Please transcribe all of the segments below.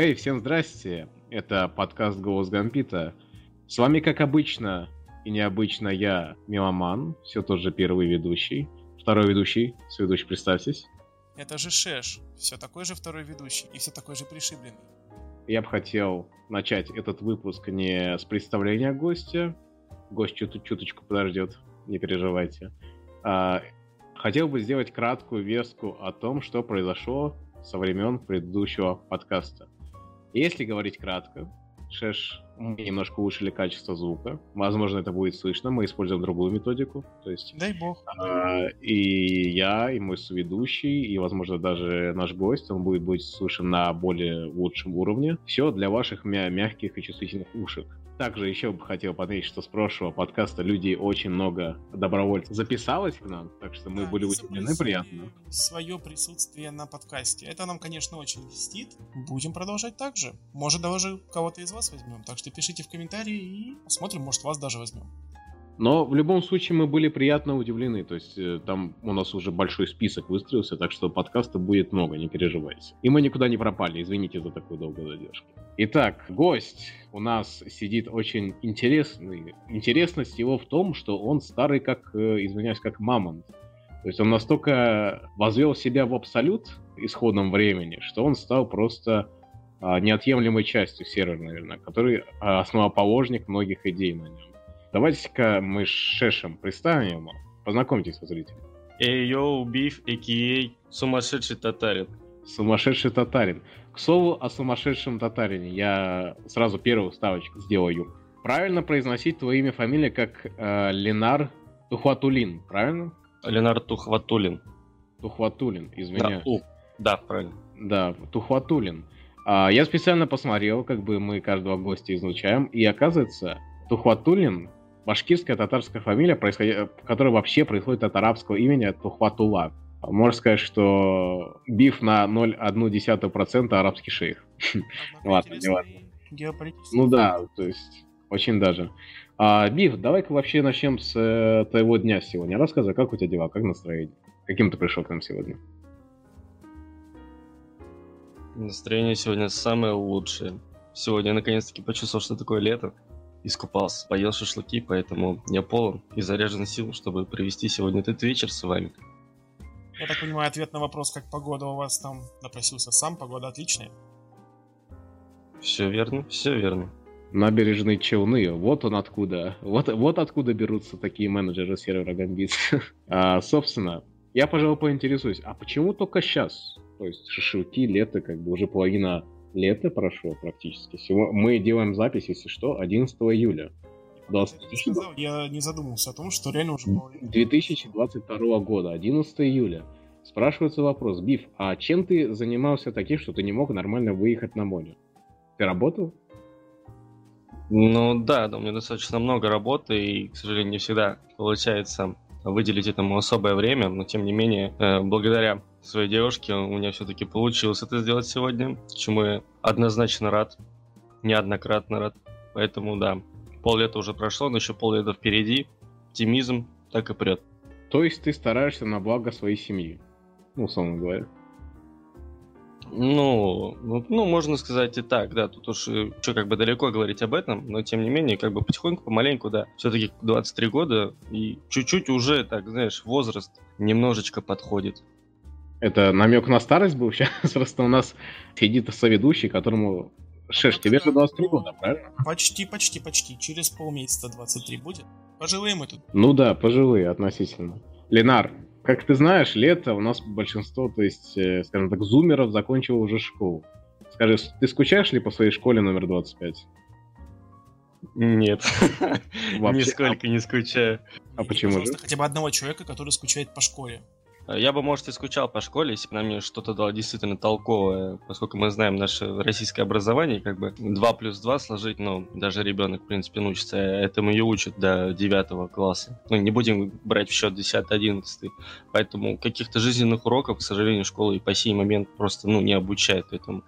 Эй, всем здрасте! Это подкаст «Голос Гампита». С вами, как обычно, и необычно я, Меломан, все тот же первый ведущий. Второй ведущий, сведущий, представьтесь. Это же Шеш, все такой же второй ведущий и все такой же пришибленный. Я бы хотел начать этот выпуск не с представления гостя. Гость чут чуточку подождет, не переживайте. А, хотел бы сделать краткую вестку о том, что произошло со времен предыдущего подкаста. Если говорить кратко, Шеш мы немножко улучшили качество звука. Возможно, это будет слышно. Мы используем другую методику. То есть, Дай бог. А, и я, и мой соведущий, и, возможно, даже наш гость, он будет быть слышен на более лучшем уровне. Все для ваших мя- мягких и чувствительных ушек. Также еще бы хотел подметить, что с прошлого подкаста люди очень много добровольцев записалось к нам, так что мы Да, были удивлены приятно. Свое присутствие на подкасте. Это нам, конечно, очень льстит. Будем продолжать так же. Может, даже кого-то из вас возьмем. Так что пишите в комментарии и посмотрим, может, вас даже возьмем. Но в любом случае мы были приятно удивлены. То есть э, там у нас уже большой список выстроился, так что подкаста будет много, не переживайте. И мы никуда не пропали, извините за такую долгую задержку. Итак, гость у нас сидит очень интересный. Интересность его в том, что он старый как, э, извиняюсь, как мамонт. То есть он настолько возвел себя в абсолют исходном времени, что он стал просто а, неотъемлемой частью сервера, наверное, который а, основоположник многих идей на нем. Давайте-ка мы Шешем представим. Познакомьтесь со зрителем. Эй, йоу, биф, а.к.а. сумасшедший татарин. Сумасшедший татарин. К слову о сумасшедшем татарине. Я сразу первую ставочку сделаю. Правильно произносить твое имя, фамилия как э, Ленар Тухватулин, правильно? Ленар Тухватулин. Тухватулин, Да, извиняюсь. У. Да, правильно. Да, Тухватулин. А, я специально посмотрел, как бы мы каждого гостя изучаем, и оказывается, Тухватулин башкирская татарская фамилия, происход... которая вообще происходит от арабского имени Тухватула. Можно сказать, что биф на 0,1% арабский шейх. Ладно, не ладно. Ну да, то есть очень даже. А, Биф, давай-ка вообще начнем с э, твоего дня сегодня. Рассказывай, как у тебя дела, как настроение? Каким ты пришел к нам сегодня? Настроение сегодня самое лучшее. Сегодня я наконец-таки почувствовал, что такое лето. Искупался, поел шашлыки, поэтому я полон и заряжен сил, чтобы провести сегодня этот вечер с вами. Я так понимаю, ответ на вопрос, как погода у вас там, напросился сам. Погода отличная. Все верно, все верно. Набережные Челны, вот он откуда. Вот, вот откуда берутся такие менеджеры сервера Гамбит. а, собственно, я, пожалуй, поинтересуюсь, а почему только сейчас? То есть шашлыки, лето, как бы уже половина лета прошло практически. Мы делаем запись, если что, 11 июля. Я 20 не сказал, я не задумался о том, что реально уже половина. 2022 года, 11 июля. Спрашивается вопрос, Биф, а чем ты занимался таким, что ты не мог нормально выехать на море? Ты работал? Ну да, да, у меня достаточно много работы, и, к сожалению, не всегда получается выделить этому особое время, но тем не менее, э, благодаря своей девушке у меня все-таки получилось это сделать сегодня, чему я однозначно рад, неоднократно рад. Поэтому да, пол-лета уже прошло, но еще пол-лета впереди, оптимизм так и прет. То есть ты стараешься на благо своей семьи? Ну, условно говоря. Ну, ну, ну, можно сказать и так, да, тут уж что как бы далеко говорить об этом, но тем не менее, как бы потихоньку, помаленьку, да, все-таки 23 года и чуть-чуть уже, так, знаешь, возраст немножечко подходит. Это намек на старость был сейчас? Просто у нас сидит соведущий, которому... Шеш, тебе же 23 года, правильно? Почти, почти, почти. Через полмесяца 23 будет. Пожилые мы тут. Ну да, пожилые относительно. Ленар, как ты знаешь, лето у нас большинство, то есть, э, скажем так, зумеров закончило уже школу. Скажи, ты скучаешь ли по своей школе номер 25? Нет, Вообще, нисколько не скучаю. А почему же? хотя бы одного человека, который скучает по школе. Я бы, может, и скучал по школе, если бы на мне что-то дало действительно толковое, поскольку мы знаем наше российское образование, как бы 2 плюс 2 сложить, ну, даже ребенок, в принципе, научится, этому и учат до 9 класса. Ну, не будем брать в счет 10-11. Поэтому каких-то жизненных уроков, к сожалению, школа и по сей момент просто, ну, не обучает этому.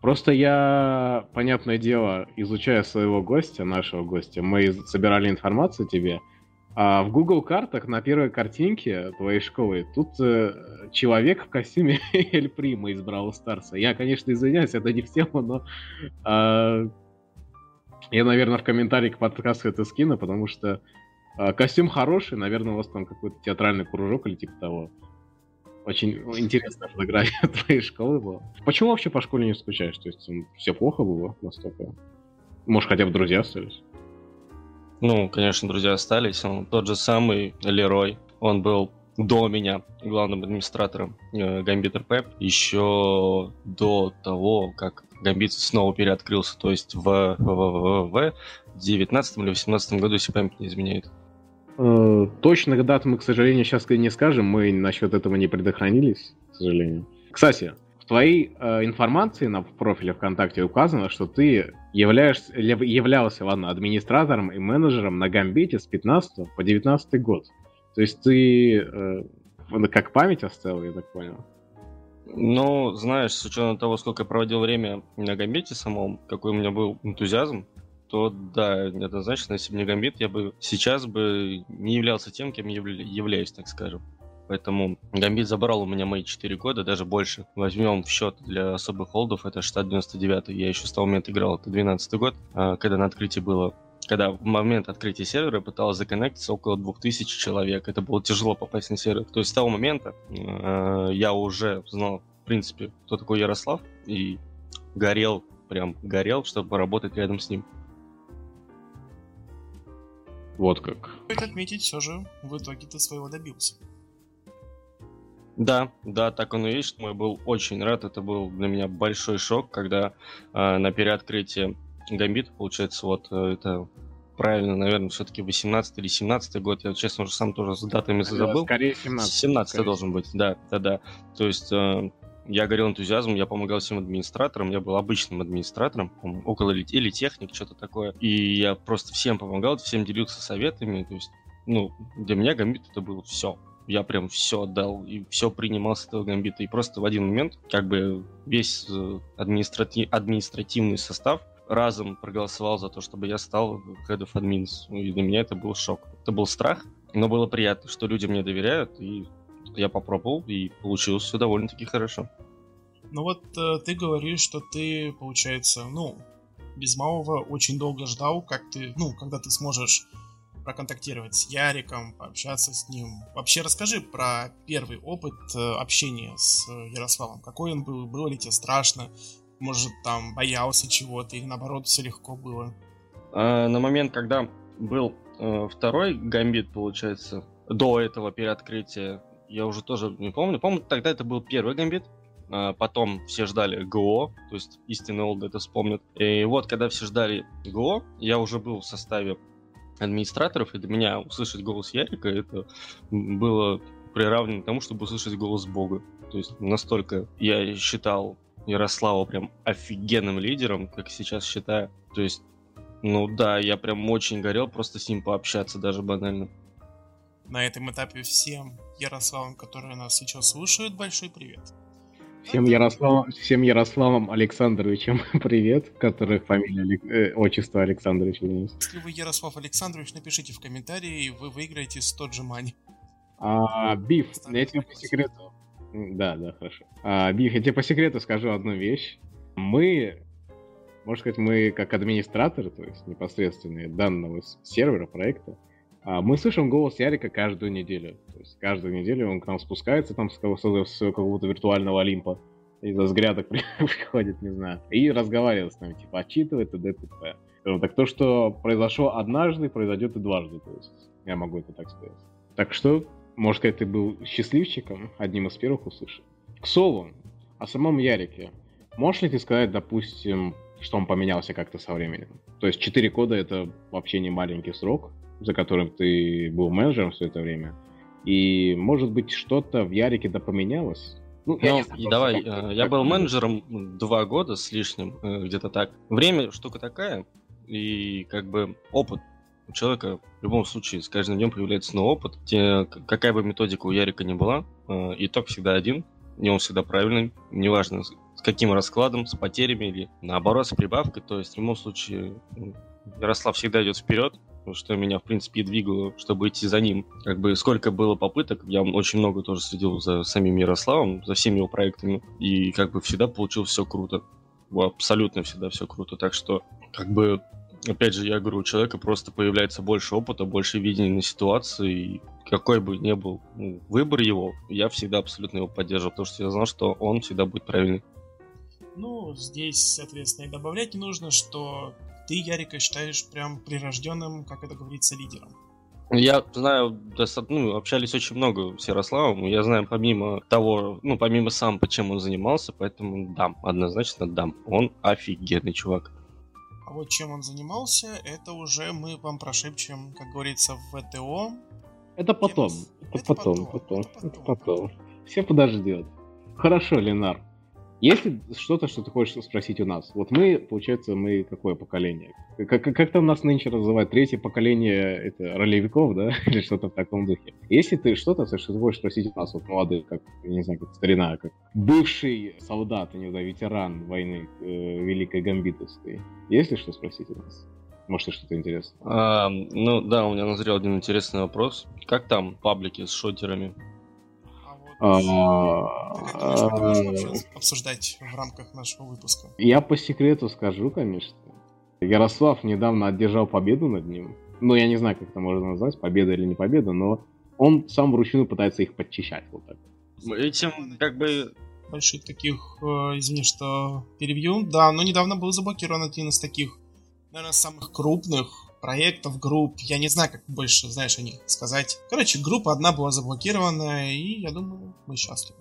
Просто я, понятное дело, изучая своего гостя, нашего гостя, мы собирали информацию тебе, А в Google картах на первой картинке твоей школы тут э, человек в костюме Эль Прима из Бравл Старса. Я, конечно, извиняюсь, это не в тему, но э, я, наверное, в комментарии к подкасту это скину, потому что э, костюм хороший, наверное, у вас там какой-то театральный кружок или типа того. Очень интересная фотография твоей школы была. Почему вообще по школе не скучаешь? То есть все плохо было настолько? Может, хотя бы друзья остались? Ну, конечно, друзья остались. Он тот же самый Лерой. Он был до меня главным администратором э, Gambit RP еще до того, как Гамбит снова переоткрылся, то есть в, в, в, в 19 или 18 году, если память не изменяет. Э, точных мы, к сожалению, сейчас не скажем, мы насчет этого не предохранились, к сожалению. Кстати, в твоей э, информации на профиле ВКонтакте указано, что ты являешься, являлся, ладно, администратором и менеджером на Гамбите с 15 по 19 год. То есть ты э, как память оставил, я так понял? Ну, знаешь, с учетом того, сколько я проводил время на Гамбите самом, какой у меня был энтузиазм, то да, однозначно, если бы не Гамбит, я бы сейчас бы не являлся тем, кем явля- являюсь, так скажем. Поэтому Гамбит забрал у меня мои 4 года, даже больше. Возьмем в счет для особых холдов, это штат 99 я еще с того момента играл, это 12 год, а, когда на открытии было когда в момент открытия сервера пыталась законнектиться около 2000 человек. Это было тяжело попасть на сервер. То есть с того момента э, я уже знал, в принципе, кто такой Ярослав, и горел, прям горел, чтобы работать рядом с ним. Вот как. Стоит отметить, все же в итоге ты своего добился. Да, да, так оно и есть, я был очень рад. Это был для меня большой шок, когда э, на переоткрытии Гамбит, получается, вот э, это правильно, наверное, все-таки 18 или 17 год. Я, честно, уже сам тоже с датами забыл. Скорее 17. 17 скорее. должен быть, да, да, да. То есть э, я горел энтузиазмом, я помогал всем администраторам, я был обычным администратором, около или техник, что-то такое. И я просто всем помогал, всем делился советами. То есть, ну, для меня Гамбит это было все я прям все отдал и все принимал с этого гамбита. И просто в один момент как бы весь э, администрати... административный состав разом проголосовал за то, чтобы я стал head of admins. Ну, и для меня это был шок. Это был страх, но было приятно, что люди мне доверяют, и я попробовал, и получилось все довольно-таки хорошо. Ну вот э, ты говоришь, что ты, получается, ну, без малого очень долго ждал, как ты, ну, когда ты сможешь проконтактировать с Яриком, пообщаться с ним. Вообще расскажи про первый опыт э, общения с Ярославом. Какой он был? Было ли тебе страшно? может, там боялся чего-то, или наоборот, все легко было? А, на момент, когда был э, второй гамбит, получается, до этого переоткрытия, я уже тоже не помню. Помню, тогда это был первый гамбит, а потом все ждали ГО, то есть истинный олд это вспомнят. И вот, когда все ждали ГО, я уже был в составе администраторов, и для меня услышать голос Ярика, это было приравнено к тому, чтобы услышать голос Бога. То есть настолько я считал Ярослава прям офигенным лидером, как сейчас считаю. То есть, ну да, я прям очень горел просто с ним пообщаться, даже банально. На этом этапе всем Ярославам, которые нас сейчас слушают, большой привет. Всем Ярославам, всем Ярославам Александровичем привет, которых фамилия, э, отчество Александрович. Если вы Ярослав Александрович, напишите в комментарии, и вы выиграете 100 джимани. А, Биф, я тебе по секрету да, да, хорошо. А, Бих, я тебе по секрету скажу одну вещь. Мы, можно сказать, мы как администраторы, то есть непосредственные данного сервера, проекта, а, мы слышим голос Ярика каждую неделю. То есть каждую неделю он к нам спускается там с какого-то виртуального Олимпа, из-за приходит, не знаю, и разговаривает с нами, типа, отчитывает и ДТП. Так то, что произошло однажды, произойдет и дважды, то есть я могу это так сказать. Так что может, сказать, ты был счастливчиком, одним из первых услышал. К слову, о самом Ярике. Можешь ли ты сказать, допустим, что он поменялся как-то со временем? То есть 4 года это вообще не маленький срок, за которым ты был менеджером все это время. И, может быть, что-то в Ярике да поменялось? Ну, я ну, знаю, давай, как, э, я как был менеджером два года с лишним, э, где-то так. Время штука такая, и как бы опыт у человека в любом случае с каждым днем появляется новый опыт. Те, какая бы методика у Ярика ни была, э, итог всегда один, и он всегда правильный, неважно с каким раскладом, с потерями или наоборот с прибавкой. То есть в любом случае Ярослав всегда идет вперед, что меня, в принципе, двигало, чтобы идти за ним. Как бы сколько было попыток, я очень много тоже следил за самим Ярославом, за всеми его проектами, и как бы всегда получилось все круто. Абсолютно всегда все круто. Так что, как бы, опять же, я говорю, у человека просто появляется больше опыта, больше видения на ситуации, и какой бы ни был ну, выбор его, я всегда абсолютно его поддерживал, потому что я знал, что он всегда будет правильный. Ну, здесь, соответственно, и добавлять не нужно, что ты Ярика считаешь прям прирожденным, как это говорится, лидером. Я знаю, ну, общались очень много с Ярославом, я знаю помимо того, ну, помимо сам, почему он занимался, поэтому дам, однозначно дам. Он офигенный чувак. А вот чем он занимался, это уже мы вам прошепчем, как говорится, в ВТО. Это потом. Это, это потом, потом, потом, это потом. потом. Все подождет. Хорошо, Ленар. Есть ли что-то, что ты хочешь спросить у нас? Вот мы, получается, мы какое поколение? Как, как там нас нынче называют? Третье поколение это ролевиков, да? Или что-то в таком духе. Если ты что-то, что ты хочешь спросить у нас, вот молодых, как, не знаю, как старина, как бывший солдат, не знаю, ветеран войны э, Великой Гамбитовской, есть ли что спросить у нас? Может, что-то интересное? А, ну да, у меня назрел один интересный вопрос. Как там паблики с шотерами? А, обсуждать в рамках нашего выпуска? Я по секрету скажу, конечно. Ярослав недавно одержал победу над ним. Ну, я не знаю, как это можно назвать, победа или не победа, но он сам вручную пытается их подчищать вот так. Этим, как бы... Больших таких, э, извини, что перебью. Да, но недавно был заблокирован один из таких, наверное, самых крупных проектов, групп. Я не знаю, как больше, знаешь, о них сказать. Короче, группа одна была заблокирована, и я думаю, мы счастливы.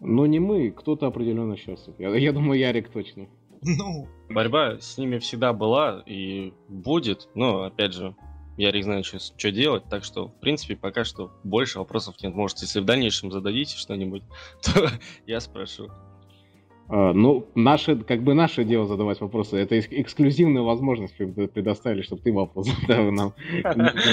Но не мы, кто-то определенно счастлив. Я, я думаю, Ярик точно. Ну. Борьба с ними всегда была и будет, но, опять же, Ярик знает, что, что делать, так что, в принципе, пока что больше вопросов нет. Может, если в дальнейшем зададите что-нибудь, то я спрошу. А, ну, наше, как бы наше дело задавать вопросы. Это эксклюзивную возможность предоставили, чтобы ты вопрос задал нам.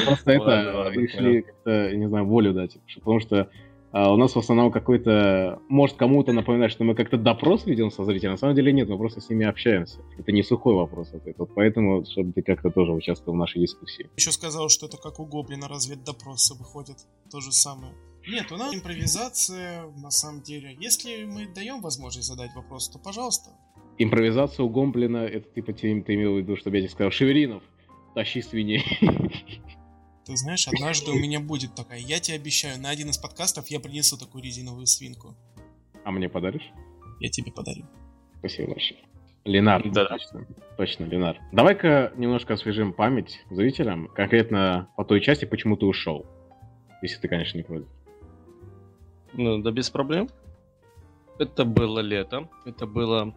Просто это решили как-то, не знаю, волю дать. Потому что а, у нас в основном какой-то... Может кому-то напоминать, что мы как-то допрос ведем со зрителями. На самом деле нет, мы просто с ними общаемся. Это не сухой вопрос. Это, вот поэтому, чтобы ты как-то тоже участвовал в нашей дискуссии. Еще сказал, что это как у Гоблина разведдопросы выходит. То же самое. Нет, у нас импровизация, на самом деле. Если мы даем возможность задать вопрос, то пожалуйста. Импровизация у Гомблина, это типа ты, ты имел в виду, чтобы я тебе сказал, Шеверинов, тащи свиней. Ты знаешь, однажды у меня будет такая. Я тебе обещаю, на один из подкастов я принесу такую резиновую свинку. А мне подаришь? Я тебе подарю. Спасибо большое. Ленар, да, точно, точно, Ленар. Давай-ка немножко освежим память зрителям, конкретно по той части, почему ты ушел. Если ты, конечно, не против. Ну, да без проблем. Это было лето. Это было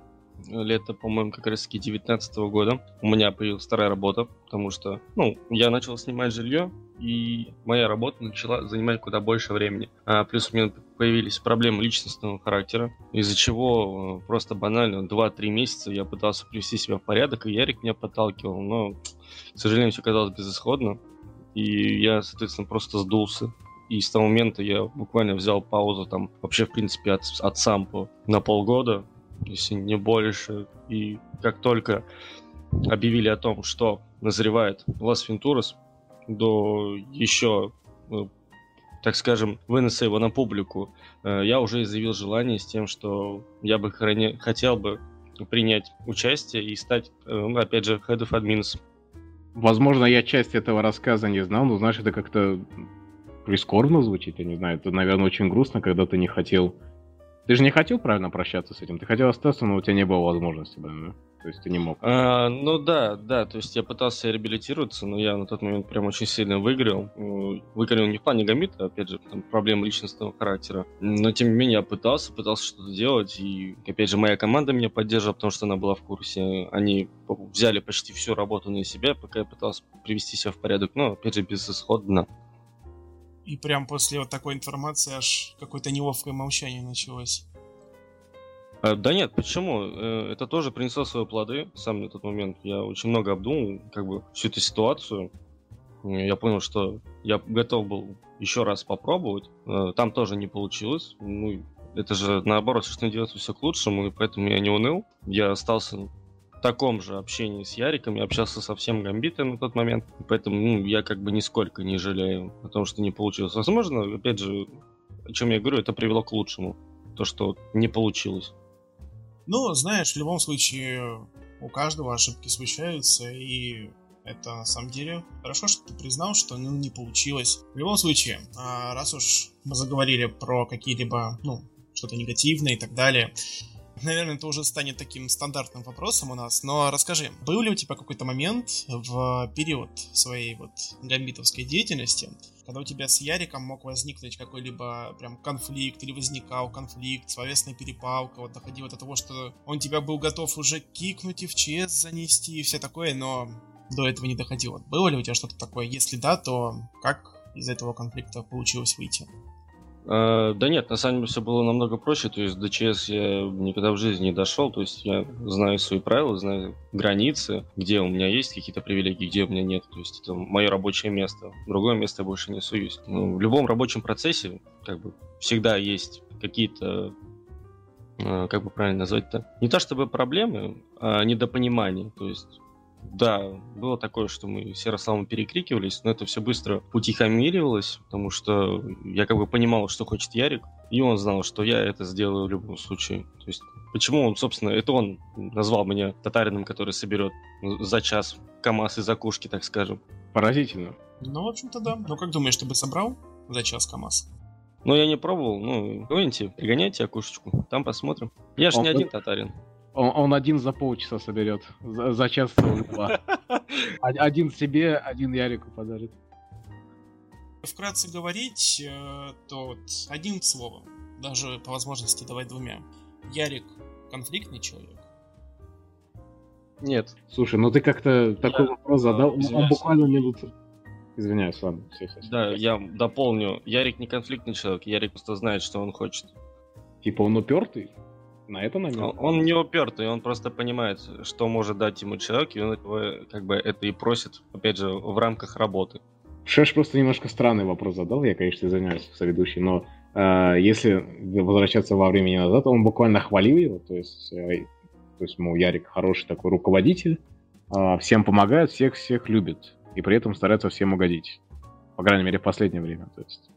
лето, по-моему, как раз таки 19 -го года. У меня появилась вторая работа, потому что, ну, я начал снимать жилье, и моя работа начала занимать куда больше времени. А, плюс у меня появились проблемы личностного характера, из-за чего э, просто банально 2-3 месяца я пытался привести себя в порядок, и Ярик меня подталкивал, но, к сожалению, все казалось безысходно. И я, соответственно, просто сдулся. И с того момента я буквально взял паузу там вообще, в принципе, от, от сампо на полгода, если не больше. И как только объявили о том, что назревает Лас Вентурас, до еще, э, так скажем, выноса его на публику, э, я уже изъявил желание с тем, что я бы хотел бы принять участие и стать, э, ну, опять же, head of admins. Возможно, я часть этого рассказа не знал, но, знаешь, это как-то прискорбно звучит, я не знаю. Это, наверное, очень грустно, когда ты не хотел... Ты же не хотел правильно прощаться с этим? Ты хотел остаться, но у тебя не было возможности, да? То есть ты не мог. А, ну да, да. То есть я пытался реабилитироваться, но я на тот момент прям очень сильно выиграл. Выиграл не в плане гамита, опять же, там проблемы личностного характера. Но тем не менее я пытался, пытался что-то делать. И опять же моя команда меня поддерживала, потому что она была в курсе. Они взяли почти всю работу на себя, пока я пытался привести себя в порядок. Но опять же безысходно. И прям после вот такой информации аж какое-то неловкое молчание началось. А, да нет, почему? Э, это тоже принесло свои плоды. Сам на тот момент я очень много обдумал, как бы, всю эту ситуацию. Я понял, что я готов был еще раз попробовать. Э, там тоже не получилось. Ну, это же наоборот, что делается все к лучшему, и поэтому я не уныл. Я остался таком же общении с Яриком, я общался со всем Гамбитом на тот момент, поэтому ну, я как бы нисколько не жалею о том, что не получилось. Возможно, опять же, о чем я говорю, это привело к лучшему, то, что не получилось. Ну, знаешь, в любом случае, у каждого ошибки случаются, и это на самом деле хорошо, что ты признал, что ну, не получилось. В любом случае, а, раз уж мы заговорили про какие-либо, ну, что-то негативное и так далее, наверное, это уже станет таким стандартным вопросом у нас, но расскажи, был ли у тебя какой-то момент в период своей вот гамбитовской деятельности, когда у тебя с Яриком мог возникнуть какой-либо прям конфликт, или возникал конфликт, словесная перепалка, вот доходило до того, что он тебя был готов уже кикнуть и в ЧС занести и все такое, но до этого не доходило. Было ли у тебя что-то такое? Если да, то как из этого конфликта получилось выйти? А, да нет, на самом деле все было намного проще. То есть до ЧС я никогда в жизни не дошел. То есть я знаю свои правила, знаю границы, где у меня есть какие-то привилегии, где у меня нет. То есть это мое рабочее место. Другое место я больше не суюсь. Ну, в любом рабочем процессе как бы всегда есть какие-то а, как бы правильно назвать-то, не то чтобы проблемы, а недопонимание. То есть да, было такое, что мы с Ярославом перекрикивались, но это все быстро утихомиривалось, потому что я как бы понимал, что хочет Ярик, и он знал, что я это сделаю в любом случае. То есть, почему он, собственно, это он назвал меня татарином, который соберет за час КАМАЗ из закушки, так скажем. Поразительно. Ну, в общем-то, да. Ну, как думаешь, ты бы собрал за час КАМАЗ? Ну, я не пробовал. Ну, гоните, пригоняйте окушечку, там посмотрим. Я же не один татарин. Он, он один за полчаса соберет. За, за час два. Один себе, один Ярику подарит. Вкратце говорить, э, то вот одним словом, даже по возможности давать двумя. Ярик конфликтный человек? Нет. Слушай, ну ты как-то такой вопрос задал, он буквально минут... Извиняюсь, ладно, все, все, все. Да, я дополню. Ярик не конфликтный человек, Ярик просто знает, что он хочет. Типа он упертый? На это намек. Он, он не упертый, он просто понимает, что может дать ему человек, и он этого, как бы это и просит, опять же, в рамках работы. Шеш просто немножко странный вопрос задал, я, конечно, извиняюсь, соведущий, но э, если возвращаться во времени назад, он буквально хвалил его, то есть, э, то есть, мол, Ярик хороший такой руководитель, э, всем помогает, всех всех любит, и при этом старается всем угодить. По крайней мере, в последнее время. То есть,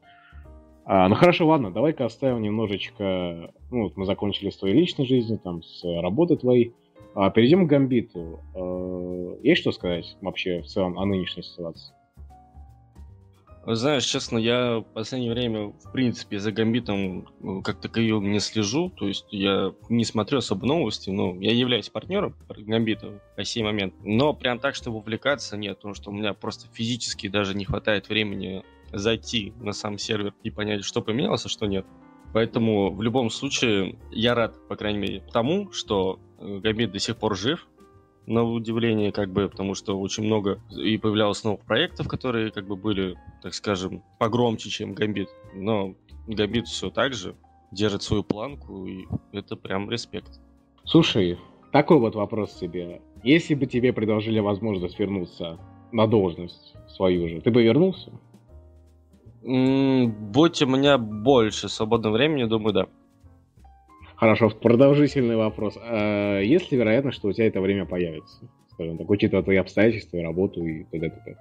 а, ну хорошо, ладно, давай-ка оставим немножечко... Ну, вот мы закончили с твоей личной жизнью, там, с работы твоей. А, перейдем к Гамбиту. А, есть что сказать вообще в целом о нынешней ситуации? Знаешь, честно, я в последнее время, в принципе, за Гамбитом ну, как таковым не слежу. То есть я не смотрю особо новости. но я являюсь партнером Гамбита по сей момент. Но прям так, чтобы увлекаться, нет. Потому что у меня просто физически даже не хватает времени зайти на сам сервер и понять, что поменялось, а что нет. Поэтому в любом случае я рад, по крайней мере, тому, что э, Гамбит до сих пор жив, на удивление, как бы, потому что очень много и появлялось новых проектов, которые, как бы, были, так скажем, погромче, чем Гамбит. Но Гамбит все так же держит свою планку, и это прям респект. Слушай, такой вот вопрос тебе. Если бы тебе предложили возможность вернуться на должность свою же, ты бы вернулся? Будь у меня больше свободного времени, думаю, да. Хорошо, продолжительный вопрос. А есть ли вероятность, что у тебя это время появится? Скажем так, учитывая твои обстоятельства, работу и т.д. т.д.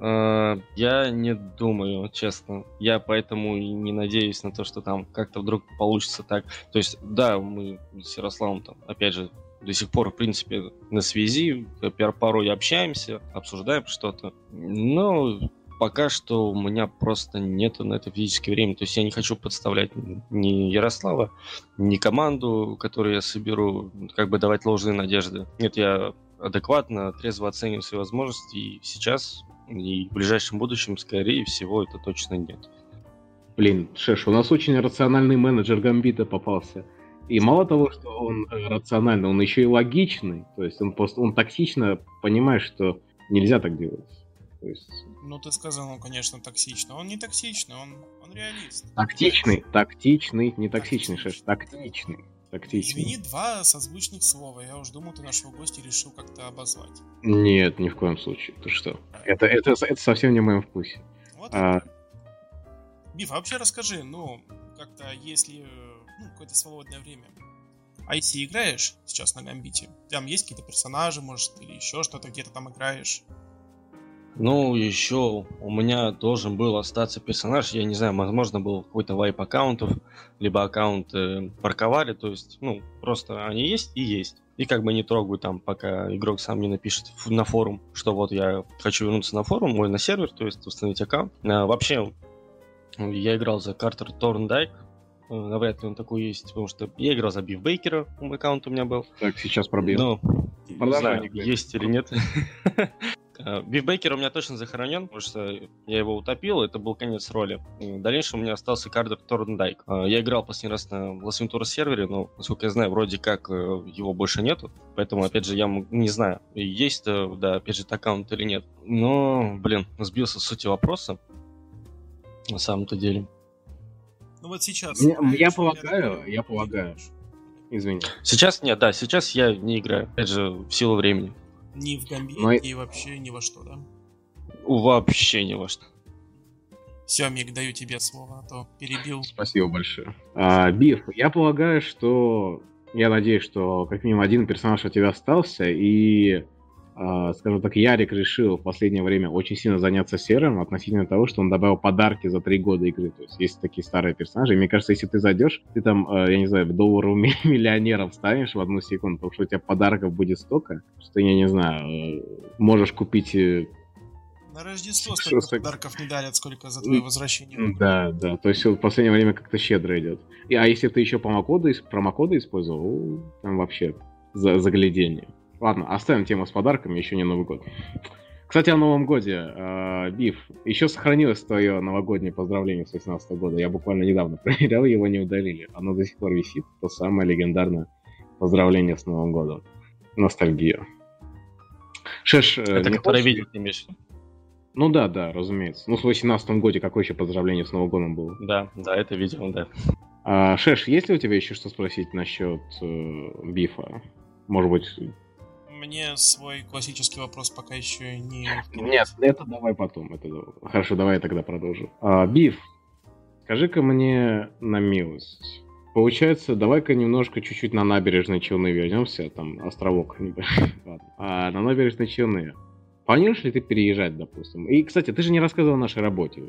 А, я не думаю, честно. Я поэтому и не надеюсь на то, что там как-то вдруг получится так. То есть, да, мы с Ярославом там, опять же, до сих пор, в принципе, на связи, порой общаемся, обсуждаем что-то. Но пока что у меня просто нету на это физическое время. То есть я не хочу подставлять ни Ярослава, ни команду, которую я соберу, как бы давать ложные надежды. Нет, я адекватно, трезво оцениваю свои возможности и сейчас, и в ближайшем будущем, скорее всего, это точно нет. Блин, Шеш, у нас очень рациональный менеджер Гамбита попался. И мало того, что он э, рациональный, он еще и логичный. То есть он просто он токсично понимает, что нельзя так делать. То есть... Ну, ты сказал, он, конечно, токсичный. Он не токсичный, он, он реалист. Тактичный, тактичный, не токсичный, шеш, тактичный. Тактичный. Извини, два созвучных слова. Я уж думал, ты нашего гостя решил как-то обозвать. Нет, ни в коем случае. Ты что? Это, это, это совсем не в моем вкусе. Вот а... Биф, а вообще расскажи, ну, как-то, если ну, какое-то свободное время, А если играешь сейчас на Гамбите, там есть какие-то персонажи, может, или еще что-то, где-то там играешь? Ну, еще у меня должен был остаться персонаж, я не знаю, возможно, был какой-то вайп аккаунтов, либо аккаунты парковали, то есть, ну, просто они есть и есть. И как бы не трогаю там, пока игрок сам не напишет на форум, что вот я хочу вернуться на форум, мой на сервер, то есть установить аккаунт. А, вообще, я играл за Картер Торндайк, э, навряд ли он такой есть, потому что я играл за Биф Бейкера, аккаунт у меня был. Так, сейчас пробил. Ну, не знаю, есть или нет. Биф Бейкер у меня точно захоронен, потому что я его утопил, это был конец роли. В дальнейшем у меня остался Картер Торндайк. Я играл последний раз на last сервере, но, насколько я знаю, вроде как э, его больше нету. Поэтому, опять же, я не знаю, есть, э, да, опять же, аккаунт или нет. Но, блин, сбился с сути вопроса. На самом-то деле. Ну вот сейчас. Я, я полагаю, я полагаю. Извини. Сейчас нет, да, сейчас я не играю. Опять же, в силу времени. Ни в Гамбит, Но... и вообще ни во что, да? Вообще ни во что. Все, Мик, даю тебе слово, а то перебил. Спасибо большое. А, Биф, я полагаю, что... Я надеюсь, что как минимум один персонаж от тебя остался, и скажем так, Ярик решил в последнее время очень сильно заняться серым относительно того, что он добавил подарки за три года игры. То есть есть такие старые персонажи. И мне кажется, если ты зайдешь, ты там, uh, я не знаю, доллару миллионеров станешь в одну секунду, потому что у тебя подарков будет столько, что, я не знаю, uh, можешь купить э, на Рождество столько что подарков не дарят, сколько за твое возвращение. Да, да. То есть в последнее время как-то щедро идет. И, а если ты еще промокоды, промокоды использовал, там вообще за, заглядение. Ладно, оставим тему с подарками, еще не Новый год. Кстати, о Новом Годе. Э, Биф, еще сохранилось твое новогоднее поздравление с 18 года. Я буквально недавно проверял, его не удалили. Оно до сих пор висит. То самое легендарное поздравление с Новым годом. Ностальгия. Шеш, э, Это видел, ты имеешь Ну да, да, разумеется. Ну, в 18 годе какое еще поздравление с Новым годом было? Да, да, это видел, да. А, Шеш, есть ли у тебя еще что спросить насчет э, Бифа? Может быть, мне свой классический вопрос пока еще не... Нет, это давай потом. Это... Хорошо, давай я тогда продолжу. А, Биф, скажи-ка мне на милость. Получается, давай-ка немножко чуть-чуть на набережной Челны вернемся, там островок. а, на набережной Челны. Планируешь ли ты переезжать, допустим? И, кстати, ты же не рассказывал о нашей работе.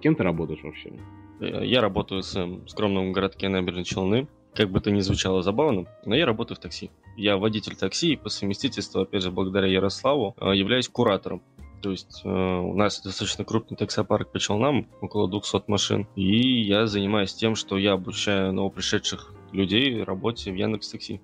Кем ты работаешь вообще? Я работаю в скромном городке набережной Челны. Как бы это ни звучало забавно, но я работаю в такси. Я водитель такси и по совместительству, опять же, благодаря Ярославу, э, являюсь куратором. То есть э, у нас достаточно крупный таксопарк по Челнам, около 200 машин. И я занимаюсь тем, что я обучаю новопришедших людей работе в Яндекс Такси.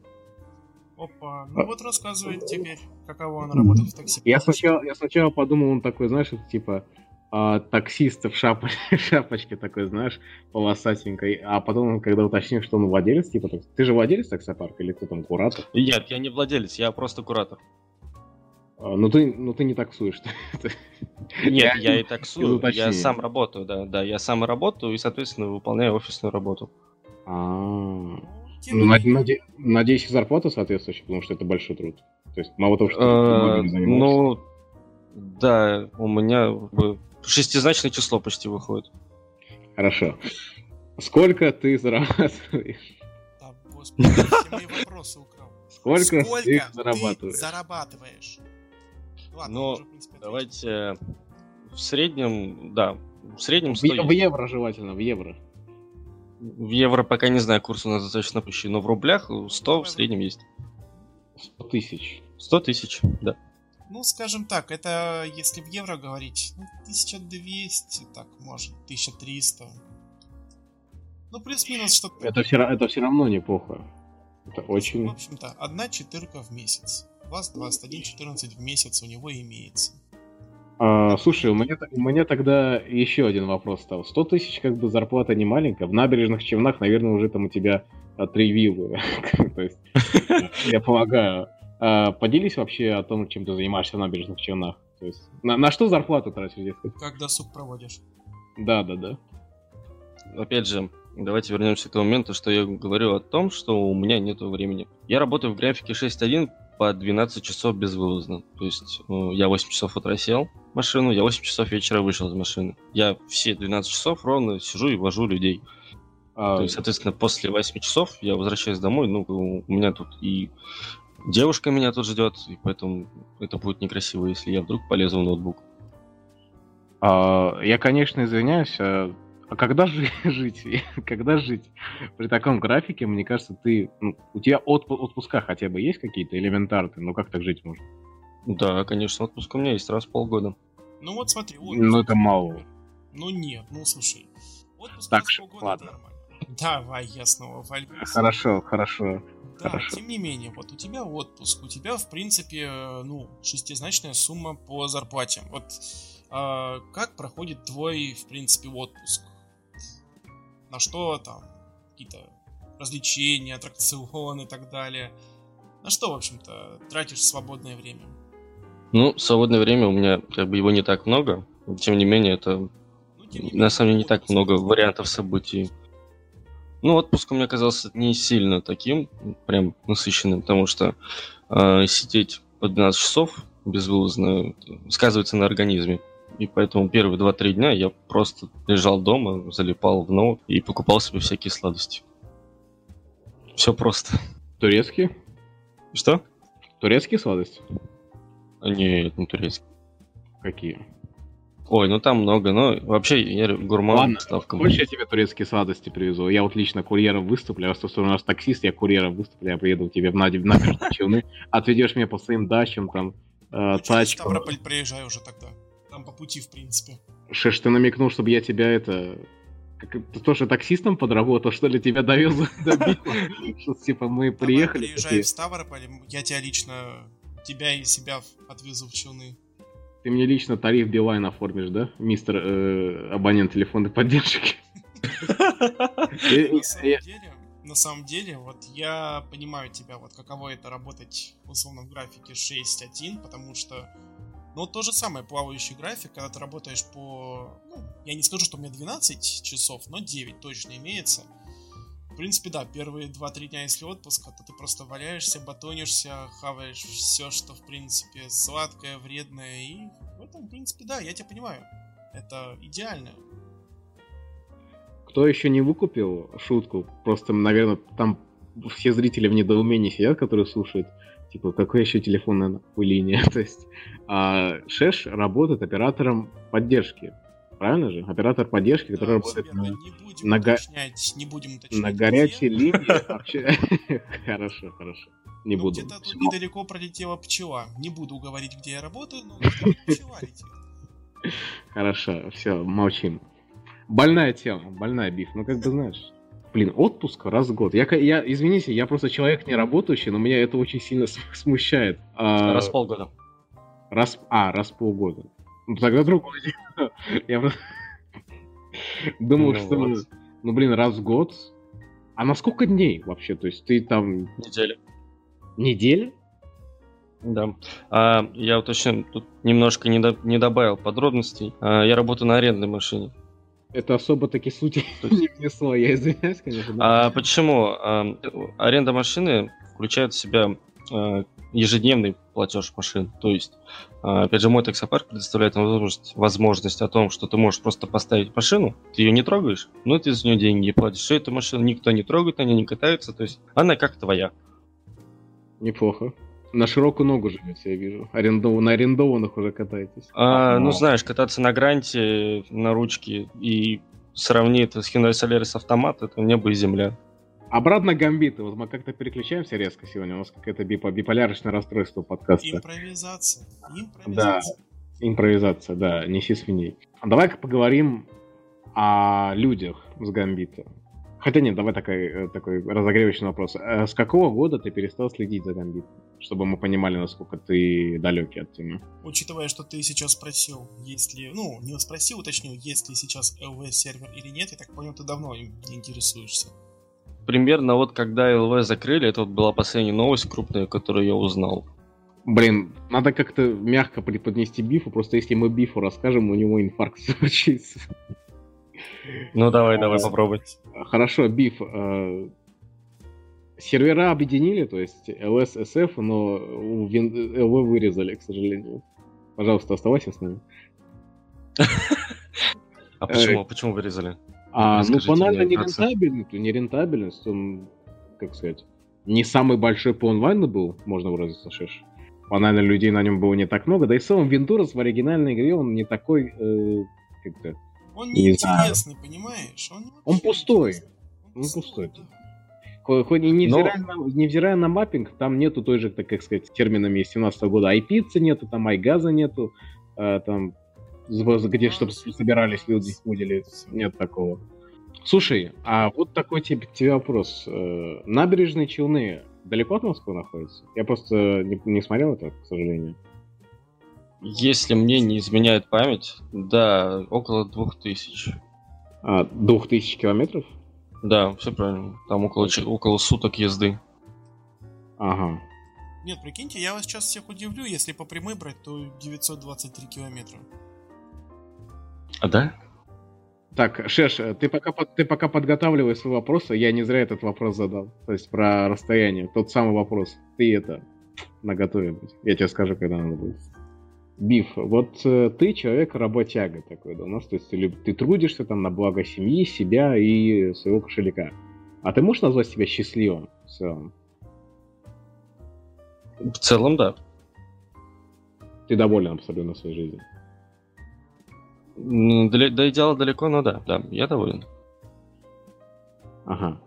Опа, ну вот рассказывает теперь, каково он работает в такси. Я сначала, я сначала подумал, он такой, знаешь, это типа а, таксиста в шап... шапочке такой, знаешь, полосатенькой, а потом, когда уточнил, что он владелец, типа, так... ты же владелец таксопарка или кто там, куратор? Нет, я не владелец, я просто куратор. А, ну ты, ну ты не таксуешь. Нет, я и таксую, я сам работаю, да, да, я сам работаю и, соответственно, выполняю офисную работу. А, ну, надеюсь, зарплата соответствующая, потому что это большой труд. То есть мало того, что ты а, Ну, да, у меня Шестизначное число почти выходит. Хорошо. Сколько ты зарабатываешь? Да, господи, мои вопросы украл. Сколько, Сколько ты зарабатываешь? Ты зарабатываешь? Ладно, ну, уже, принципе, давайте в среднем, да, в среднем 100 в, в евро желательно, в евро. В евро пока не знаю, курс у нас достаточно пущий, но в рублях 100 в среднем есть. 100 тысяч. 100 тысяч, да. Ну, скажем так, это, если в евро говорить, ну, 1200, так, может, 1300. Ну, плюс-минус что-то. Это все, это все равно неплохо. Это очень... В общем-то, одна четырка в месяц. У вас 21-14 в месяц у него имеется. А, слушай, у меня, у меня тогда еще один вопрос стал. 100 тысяч как бы зарплата не маленькая. В набережных Челнах, наверное, уже там у тебя три виллы. То есть, я полагаю. А, поделись вообще о том, чем ты занимаешься в набережных Челнах. То есть, на, на что зарплату тратишь, дескать? Как досуг проводишь? Да, да, да. Опять же, давайте вернемся к тому моменту, что я говорю о том, что у меня нет времени. Я работаю в графике 6.1 по 12 часов безвылазно. То есть ну, я 8 часов утра сел в машину, я 8 часов вечера вышел из машины. Я все 12 часов ровно сижу и вожу людей. А... То есть, соответственно, после 8 часов я возвращаюсь домой, ну, у меня тут и девушка меня тут ждет, и поэтому это будет некрасиво, если я вдруг полезу в ноутбук. А, я, конечно, извиняюсь, а, а когда же жить? когда жить? При таком графике, мне кажется, ты... Ну, у тебя отп- отпуска хотя бы есть какие-то элементарные, ну как так жить можно? Да, конечно, отпуск у меня есть раз в полгода. Ну вот смотри. Отпуск. Ну это мало. Ну нет, ну слушай. Отпуск так, раз в полгода ладно. нормально. Давай, я снова вальгусь. Хорошо, хорошо. Да, Хорошо. тем не менее, вот у тебя отпуск, у тебя, в принципе, ну, шестизначная сумма по зарплате. Вот э, как проходит твой, в принципе, отпуск? На что там какие-то развлечения, аттракционы и так далее? На что, в общем-то, тратишь свободное время? Ну, свободное время у меня, как бы, его не так много. Тем не менее, это ну, не менее, на самом деле не так много вариантов событий. Ну, отпуск у меня оказался не сильно таким, прям насыщенным, потому что э, сидеть по 12 часов безвылазно сказывается на организме. И поэтому первые 2-3 дня я просто лежал дома, залипал в ноут и покупал себе всякие сладости. Все просто. Турецкие? Что? Турецкие сладости? Нет, не турецкие. Какие? Ой, ну там много, но вообще я гурман. Ладно, ставка хочешь я тебе турецкие сладости привезу? Я вот лично курьером выступлю, раз ты у нас таксист, я курьером выступлю, я приеду к тебе в набережную Челны, отведешь меня по своим дачам, там, э, ну, тачкам. Ставрополь приезжай уже тогда, там по пути, в принципе. Шеш, ты намекнул, чтобы я тебя это... Как, ты тоже таксистом подработал, что ли, тебя довез до Что, типа, мы приехали... приезжай в Ставрополь, я тебя лично, тебя и себя отвезу в Челны. Ты мне лично тариф Билайн оформишь, да, мистер э, абонент телефонной поддержки? На самом деле, вот я понимаю тебя, вот каково это работать условно в графике 6.1, потому что ну, то же самое плавающий график, когда ты работаешь по... Ну, я не скажу, что у меня 12 часов, но 9 точно имеется. Принципе, да, первые 2-3 дня, если отпуска, то ты просто валяешься, батонишься, хаваешь все, что, в принципе, сладкое, вредное, и в этом, в принципе, да, я тебя понимаю. Это идеально. Кто еще не выкупил шутку, просто, наверное, там все зрители в недоумении сидят, которые слушают, типа, какой еще телефонная линия, то есть а, Шеш работает оператором поддержки правильно же? Оператор поддержки, да, который работает на, на, го... не будем уточнять, на горячей линии. Хорошо, хорошо. Не ну, буду. Где-то тут недалеко пролетела пчела. Не буду говорить, где я работаю, но пчела летит. Хорошо, все, молчим. Больная тема, больная биф. Ну, как бы знаешь. Блин, отпуск раз в год. Я, я, извините, я просто человек не работающий, но меня это очень сильно смущает. А, раз в полгода. Раз, а, раз в полгода. Ну, тогда другое дело. Я думал, ну, что... Ну, блин, раз в год. А на сколько дней вообще? То есть ты там... Неделя. Неделя? Да. А, я уточню, тут немножко не, до, не добавил подробностей. А, я работаю на арендной машине. Это особо таки сути не внесло, я извиняюсь, конечно. А почему? А, аренда машины включает в себя ежедневный платеж машин. То есть, а, опять же, мой таксопарк предоставляет возможность, возможность о том, что ты можешь просто поставить машину, ты ее не трогаешь, но ты за нее деньги платишь. И эту машину никто не трогает, они не катаются, то есть она как твоя. Неплохо. На широкую ногу живете, я вижу. Арендов... На арендованных уже катаетесь. А, ну, знаешь, кататься на гранте, на ручке и сравнить это с Hyundai Solaris автомат, это небо и земля. Обратно гамбиты. Вот мы как-то переключаемся резко сегодня. У нас какое-то биполярочное расстройство подкаста. Импровизация. Импровизация. Да, импровизация, да. Неси свиней. А давай-ка поговорим о людях с гамбита. Хотя нет, давай такой, э, такой разогревочный вопрос. Э, с какого года ты перестал следить за гамбитом? Чтобы мы понимали, насколько ты далекий от темы. Учитывая, что ты сейчас спросил, есть ли... Ну, не спросил, уточнил, есть ли сейчас LV-сервер или нет, я так понял, ты давно им интересуешься примерно вот когда ЛВ закрыли, это вот была последняя новость крупная, которую я узнал. Блин, надо как-то мягко преподнести Бифу, просто если мы Бифу расскажем, у него инфаркт случится. Ну давай, давай попробуй. Хорошо, Биф. Э, сервера объединили, то есть LS, SF, но LV вырезали, к сожалению. Пожалуйста, оставайся с нами. А почему? Почему вырезали? А, ну, банально то нерентабельность, он, как сказать, не самый большой по онлайну был, можно выразиться, шиш. Банально людей на нем было не так много, да и в целом Вентурас в оригинальной игре, он не такой, э, как-то, Он Не знаю. неинтересный, понимаешь? Он, Он пустой. Он пустой. да. Хо- Хоть и Но- невзирая, на, невзирая на маппинг, там нету той же, так как сказать, терминами 17 года. Айпицы нету, там айгаза нету, э, там где чтобы собирались люди уделить. Нет такого. Слушай, а вот такой тебе, тебе вопрос. Э, Набережные Челны далеко от Москвы находятся? Я просто не, не смотрел это, к сожалению. Если мне не изменяет память, да, около двух тысяч. А, двух тысяч километров? Да, все правильно. Там около, около суток езды. Ага. Нет, прикиньте, я вас сейчас всех удивлю, если по прямой брать, то 923 километра. А да? Так, Шеш, ты пока, ты пока подготавливай свой вопрос, а я не зря этот вопрос задал. То есть про расстояние. Тот самый вопрос. Ты это наготове будь. Я тебе скажу, когда надо будет. Биф, вот э, ты человек работяга такой, да, у нас, то есть ты, ты трудишься там на благо семьи, себя и своего кошелька. А ты можешь назвать себя счастливым в целом? В целом, да. Ты доволен абсолютно своей жизнью. До, идеала далеко, но да, да, я доволен. Ага.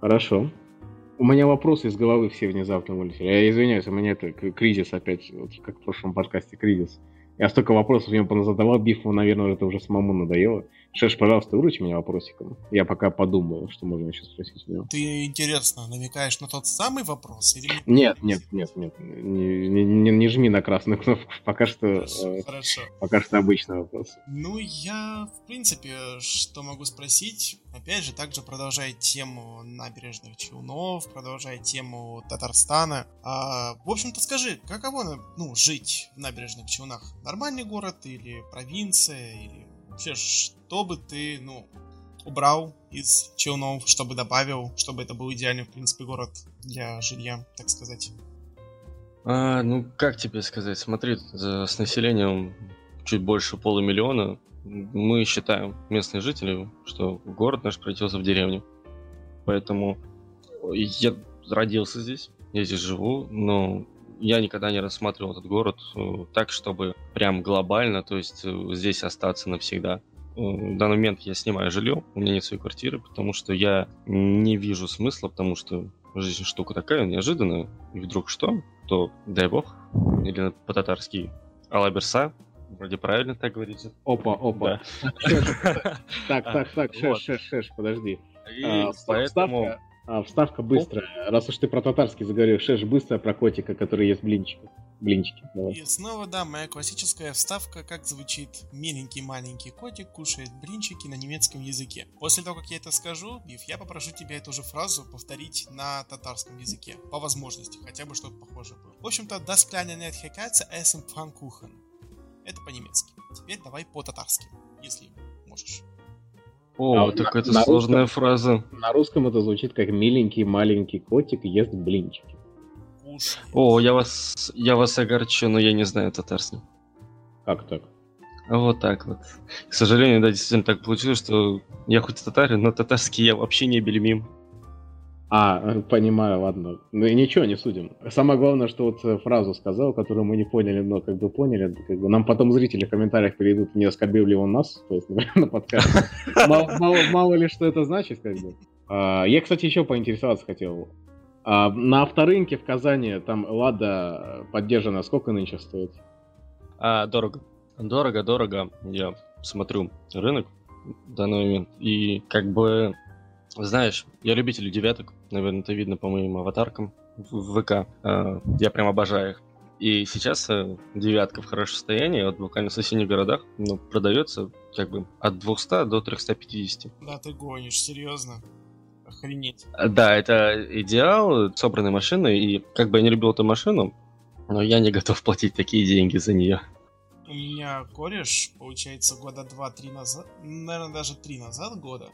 Хорошо. У меня вопросы из головы все внезапно вылетели. Я извиняюсь, у меня это кризис опять, вот как в прошлом подкасте кризис. Я столько вопросов ему задавал, Бифу, наверное, это уже самому надоело. Шеш, пожалуйста, выручи меня вопросиком. Я пока подумаю, что можно еще спросить у него. Ты, интересно, намекаешь на тот самый вопрос? Или... Нет, нет, нет, нет. Не, не- не- не жми на красную кнопку. Пока что, Хорошо, э, хорошо. пока что обычный вопрос. Ну, я, в принципе, что могу спросить? Опять же, также продолжая тему набережных Челнов, продолжая тему Татарстана. А, в общем-то, скажи, каково, ну, жить в набережных Челнах? Нормальный город или провинция? Или вообще, что бы ты, ну, убрал из Челнов, чтобы добавил, чтобы это был идеальный, в принципе, город для жилья, так сказать? А, ну, как тебе сказать, смотри, с населением чуть больше полумиллиона мы считаем, местные жители, что город наш превратился в деревню. Поэтому я родился здесь, я здесь живу, но я никогда не рассматривал этот город э, так, чтобы прям глобально, то есть э, здесь остаться навсегда. Э, В данный момент я снимаю жилье, у меня нет своей квартиры, потому что я не вижу смысла, потому что жизнь штука такая неожиданная, и вдруг что, то дай бог, или по-татарски алаберса, вроде правильно так говорится. Опа, опа. Так, так, так, Шеш. Шеш, Шеш, подожди. И А, поэтому... Вставка, а, вставка быстрая. Раз уж ты про татарский заговорил, Шеш, быстро про котика, который ест блинчики. Блинчики. Давай. И снова, да, моя классическая вставка, как звучит «Миленький маленький котик кушает блинчики на немецком языке». После того, как я это скажу, Биф, я попрошу тебя эту же фразу повторить на татарском языке. По возможности, хотя бы что-то похожее было. В общем-то, «Das kleine Netthekatze essen Pfannkuchen». Это по-немецки. Теперь давай по-татарски, если можешь. О, А вот так на- это на сложная фраза. На русском это звучит как миленький маленький котик ест блинчики. О, я вас, я вас огорчу, но я не знаю татарский. Как так? А Вот так вот. К сожалению, да, действительно так получилось, что я хоть татарин, но татарский я вообще не бельмим. А, понимаю, ладно. Ну и ничего, не судим. Самое главное, что вот э, фразу сказал, которую мы не поняли, но как бы поняли. Как бы нам потом зрители в комментариях перейдут, не оскорбил ли он нас, то есть, на подкасте. Мало, мало- мало ли, что это значит, как бы. А, Я, кстати, еще поинтересоваться хотел. А, На авторынке в Казани там Лада поддержана, сколько нынче стоит? А, дорого. Дорого, дорого. Я смотрю рынок в данный момент. И как бы, знаешь, я любитель девяток. Наверное, это видно по моим аватаркам в ВК. А, Я прям обожаю их. И сейчас э, девятка в хорошем состоянии, вот буквально в соседних городах, ну, продается как бы от 200 до 350. Да, ты гонишь, серьезно. Охренеть. А, Да, это идеал собранной машины, и как бы я не любил эту машину, но я не готов платить такие деньги за нее. У меня кореш, получается, года два-три назад, наверное, даже три назад года,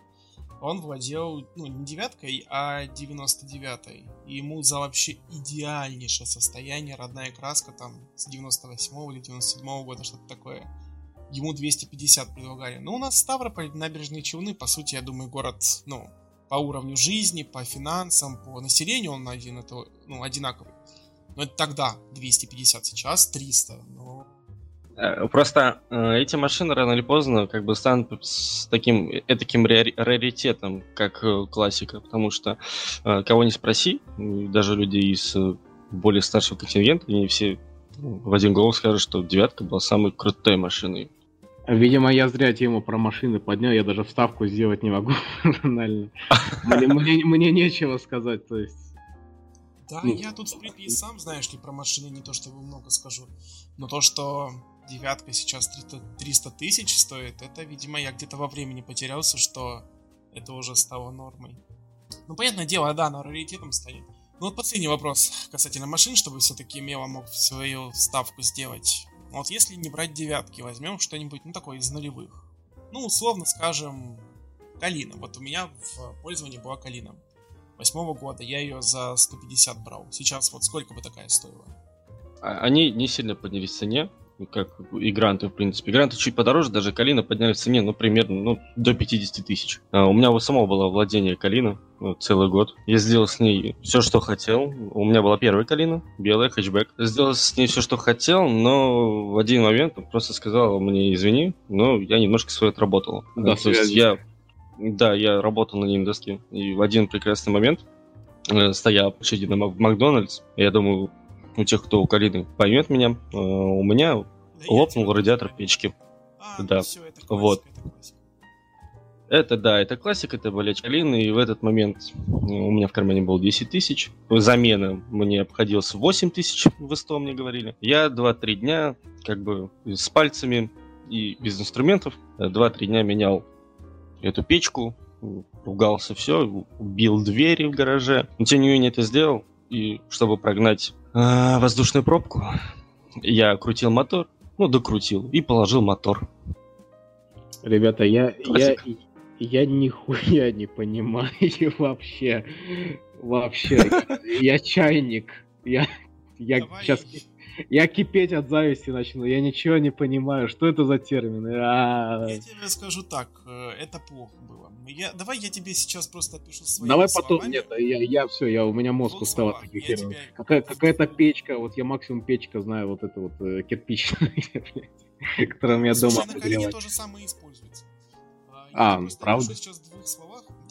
он владел, ну, не девяткой, а 99-й. И ему за вообще идеальнейшее состояние, родная краска там с 98 или 97 года, что-то такое. ему 250 предлагали. Но у нас Ставрополь, набережные Челны, по сути, я думаю, город, ну, по уровню жизни, по финансам, по населению он один, это, ну, одинаковый. Но это тогда 250, сейчас 300. Но... Э, просто э, эти машины рано или поздно как бы станут с таким этаким раритетом, как э, классика, потому что кого не спроси, даже люди из более старшего контингента, они все ну, в один голос скажут, что девятка была самой крутой машиной Видимо, я зря тему про машины поднял, я даже вставку сделать не могу журнально. Мне, мне, мне нечего сказать, то есть. Да, ну. я тут в принципе сам, знаешь ли, про машины не то чтобы много скажу, но то, что девятка сейчас 300 тысяч стоит, это, видимо, я где-то во времени потерялся, что это уже стало нормой. Ну, понятное дело, да, оно раритетом станет. Ну вот последний вопрос касательно машин, чтобы все-таки Мела мог свою ставку сделать. Вот если не брать девятки, возьмем что-нибудь, ну, такое из нулевых. Ну, условно скажем, Калина. Вот у меня в пользовании была Калина. Восьмого года я ее за 150 брал. Сейчас вот сколько бы такая стоила? А, они не сильно поднялись в цене, как и гранты, в принципе. Гранты чуть подороже, даже Калина подняли в цене, ну, примерно, ну, до 50 тысяч. А у меня у самого было владение Калина ну, целый год. Я сделал с ней все, что хотел. У меня была первая Калина, белая, хэтчбэк. Сделал с ней все, что хотел, но в один момент просто сказал мне, извини, но я немножко свое отработал. Да, то есть я... Да, я работал на Ниндоске, и в один прекрасный момент э, стоя в очереди на Макдональдс, я думаю, у тех, кто у Калины поймет меня, э, у меня лопнул радиатор печки. А, да, все, это классика, вот. Это, это да, это классика, это болеть Калины, и в этот момент э, у меня в кармане было 10 тысяч. Замена мне обходилась 8 тысяч, в СТО мне говорили. Я 2-3 дня как бы с пальцами и без инструментов 2-3 дня менял эту печку, ругался все, убил двери в гараже. Но тем не менее это сделал, и чтобы прогнать э, воздушную пробку, я крутил мотор, ну, докрутил и положил мотор. Ребята, я, я, я нихуя не понимаю вообще. Вообще. Я чайник. Я, я сейчас я кипеть от зависти начну. Я ничего не понимаю. Что это за термины? А... Я тебе скажу так. Э, это плохо было. Я, давай я тебе сейчас просто опишу свои Давай потом. Нет, я, я все, я, у меня мозг устал от таких терминов. Тебя... Какая, какая-то печка. Вот я максимум печка знаю. Вот это вот э, кирпичная, которая у меня дома на колени то же самое используется. А, я правда? сейчас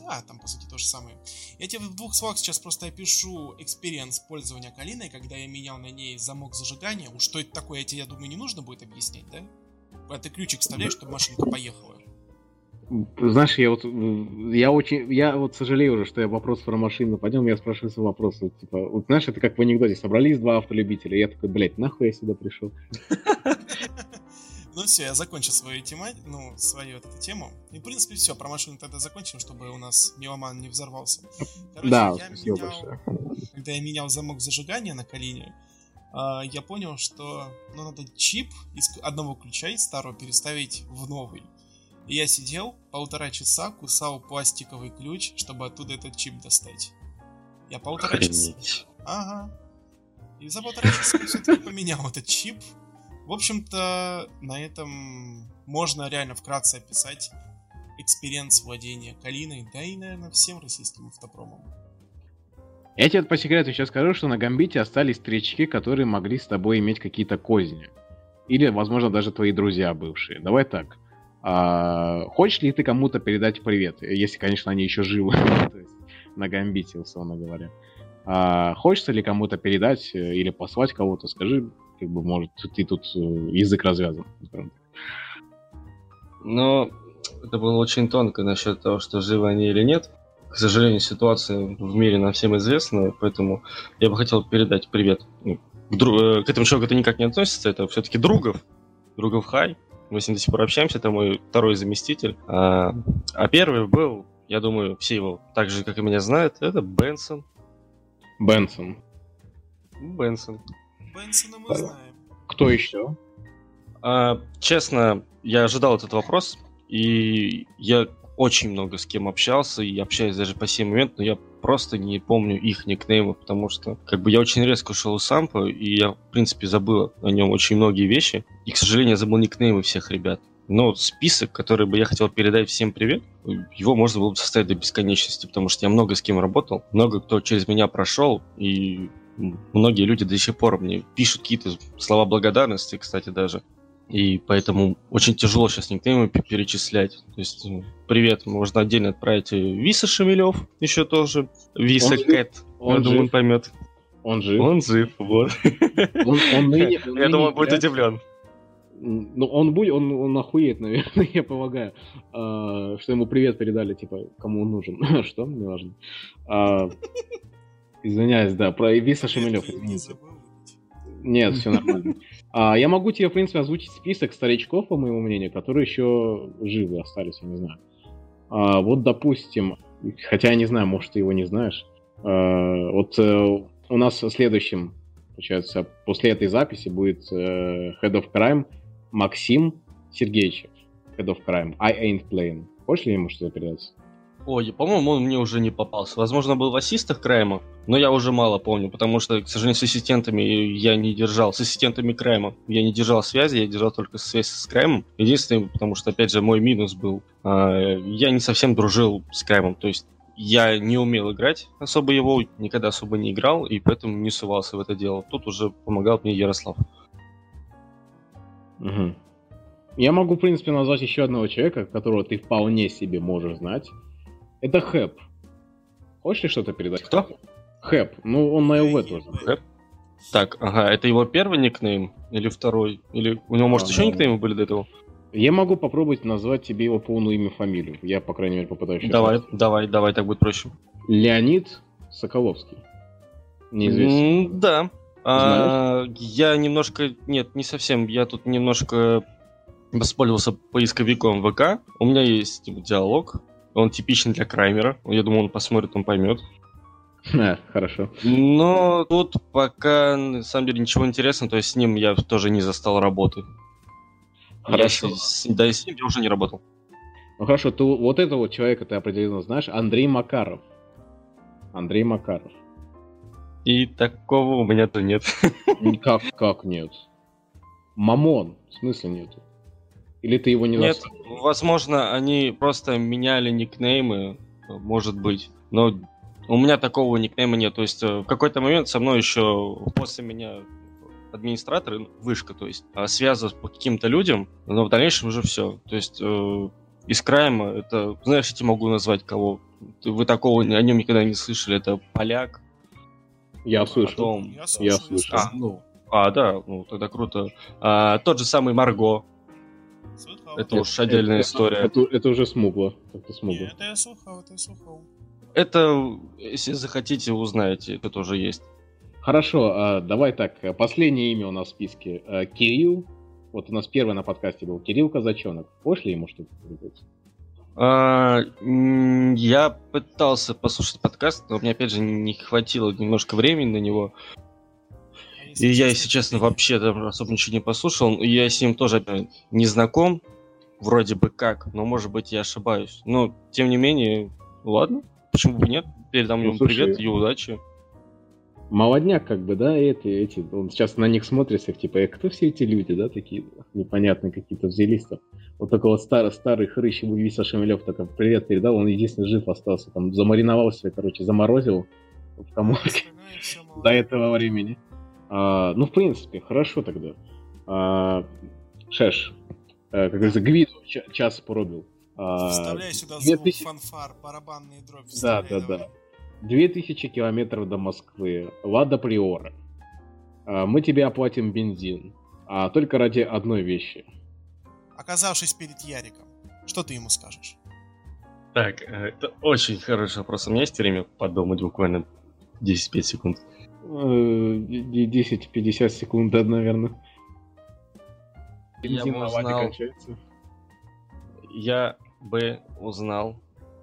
Да, там, по сути, то же самое. Я тебе в двух словах сейчас просто опишу experience пользования Калиной, когда я менял на ней замок зажигания. Уж что это такое, я тебе, я думаю, не нужно будет объяснять, да? Когда ты ключик вставляешь, чтобы машинка поехала. Знаешь, я вот я очень я вот сожалею уже, что я вопрос про машину поднял, я спрашиваю свой вопрос. Вот, типа, вот знаешь, это как в анекдоте, собрались два автолюбителя, я такой, блядь, нахуй я сюда пришел. Ну все, я закончу свою тема, ну, свою вот эту тему. И, в принципе, все, про машину тогда закончим, чтобы у нас меломан не взорвался. Короче, да, я спасибо менял, большое. Когда я менял замок зажигания на Калине, а, я понял, что ну, надо чип из одного ключа из старого переставить в новый. И я сидел полтора часа, кусал пластиковый ключ, чтобы оттуда этот чип достать. Я полтора Охренеть. часа. Ага. И за полтора часа все-таки поменял этот чип, в общем-то, на этом можно реально вкратце описать experience владения Калиной, да и, наверное, всем российским автопромом. Я тебе по секрету сейчас скажу, что на Гамбите остались старички, которые могли с тобой иметь какие-то козни. Или, возможно, даже твои друзья бывшие. Давай так. А, хочешь ли ты кому-то передать привет? Если, конечно, они еще живы. на Гамбите, условно говоря. А, хочется ли кому-то передать э, или послать кого-то? Скажи как бы, может, ты тут э, язык развязан. Но это было очень тонко насчет того, что живы они или нет. К сожалению, ситуация в мире нам всем известна, поэтому я бы хотел передать привет. Ну, к, дру... Э, к этому человеку это никак не относится, это все-таки Другов. Другов Хай. Мы с ним до сих пор общаемся, это мой второй заместитель. А, а первый был, я думаю, все его так же, как и меня знают, это Бенсон. Бенсон. Бенсон. Бенсона мы знаем. Кто еще? А, честно, я ожидал этот вопрос, и я очень много с кем общался и общаюсь даже по сей момент, но я просто не помню их никнеймов, потому что как бы я очень резко ушел из сампа, и я, в принципе, забыл о нем очень многие вещи. И, к сожалению, я забыл никнеймы всех ребят. Но список, который бы я хотел передать всем привет, его можно было бы составить до бесконечности, потому что я много с кем работал, много кто через меня прошел, и многие люди до сих пор мне пишут какие-то слова благодарности, кстати, даже. И поэтому очень тяжело сейчас никнеймы перечислять. То есть, ну, привет, можно отдельно отправить Виса Шемелев, еще тоже. Виса он Кэт, он я думаю, он поймет. Он жив. Он жив, вот. Он, он ныне, он я думаю, он будет удивлен. Ну, он будет, он, он охуеет, наверное, я полагаю, а, что ему привет передали, типа, кому он нужен. что? Не важно. А, извиняюсь, да, про Виса Шемелев, извините. Нет, все нормально. А, я могу тебе, в принципе, озвучить список старичков, по моему мнению, которые еще живы остались, я не знаю. А, вот, допустим, хотя я не знаю, может, ты его не знаешь. А, вот э, у нас следующим, получается, после этой записи будет э, Head of Crime Максим Сергеевич. Head of Crime. I ain't playing. Хочешь ли ему что-то передать? Ой, по-моему, он мне уже не попался. Возможно, был в ассистах Крайма, но я уже мало помню, потому что, к сожалению, с ассистентами я не держал. С ассистентами Крайма я не держал связи, я держал только связь с Краймом. Единственное, потому что, опять же, мой минус был, э, я не совсем дружил с Краймом. То есть я не умел играть особо его, никогда особо не играл, и поэтому не сувался в это дело. Тут уже помогал мне Ярослав. Угу. Я могу, в принципе, назвать еще одного человека, которого ты вполне себе можешь знать. Это Хэп. Хочешь ли что-то передать? Кто? Хэп. Ну, он на ЛВ тоже. Хэп? Так, ага, это его первый никнейм или второй? Или у него, может, а, еще да. никнеймы были до этого? Я могу попробовать назвать тебе его полную имя, фамилию. Я, по крайней мере, попытаюсь. Давай, сказать. давай, давай, так будет проще. Леонид Соколовский. Неизвестный. Mm, да. А, я немножко... Нет, не совсем. Я тут немножко воспользовался поисковиком ВК. У меня есть диалог. Он типичный для Краймера. Я думаю, он посмотрит, он поймет. А, хорошо. Но тут пока, на самом деле, ничего интересного. То есть с ним я тоже не застал работы. Хорошо. Я, да, и с ним я уже не работал. Ну хорошо, ты вот этого человека ты определенно знаешь. Андрей Макаров. Андрей Макаров. И такого у меня-то нет. Как, как нет? Мамон, в смысле нету? Или ты его не Нет, застал? возможно, они просто меняли никнеймы, может быть. Но у меня такого никнейма нет. То есть э, в какой-то момент со мной еще после меня администраторы, вышка, то есть, а, связывают по каким-то людям, но в дальнейшем уже все. То есть э, из Крайма это, знаешь, я тебе могу назвать кого. Вы такого о нем никогда не слышали. Это поляк. Я слышал. Потом... Я слышал. Я слышал. А, ну, а, да, ну тогда круто. А, тот же самый Марго. Это Нет, уж отдельная это, история. Это, это, это уже смугло. Это смугло. Нет, это я слухал, это я слухал. Это, если захотите, узнаете, это тоже есть. Хорошо, а, давай так. Последнее имя у нас в списке. А, Кирилл. Вот у нас первый на подкасте был Кирилл Казачонок. Хочешь ли ему что-то сказать? А, я пытался послушать подкаст, но мне опять же не хватило немножко времени на него. И я, если честно, вообще там особо ничего не послушал. Я с ним тоже не знаком, вроде бы как, но может быть я ошибаюсь. Но, тем не менее, ладно, почему бы нет? Передам ну, ему слушай, привет и удачи. Молодняк, как бы, да, эти, эти, он сейчас на них смотрится, типа, э, кто все эти люди, да, такие непонятные какие-то взялись там. Вот такой вот старый, старый хрыщ Виса Шамилев такой привет передал, он единственный жив остался, там замариновался, короче, заморозил в коморке до этого времени. А, ну, в принципе, хорошо тогда. А, Шеш, э, как говорится, Гвиду час поробил. А, Вставляй сюда 2000... звук фанфар, барабанные дробь. Да, да, давай. да. 2000 километров до Москвы. Лада Приора. А, мы тебе оплатим бензин. А только ради одной вещи. Оказавшись перед Яриком, что ты ему скажешь? Так, э, это очень хороший вопрос. У меня есть время подумать буквально 10-5 секунд. 10-50 секунд, да, наверное. Я бы узнал... Я бы узнал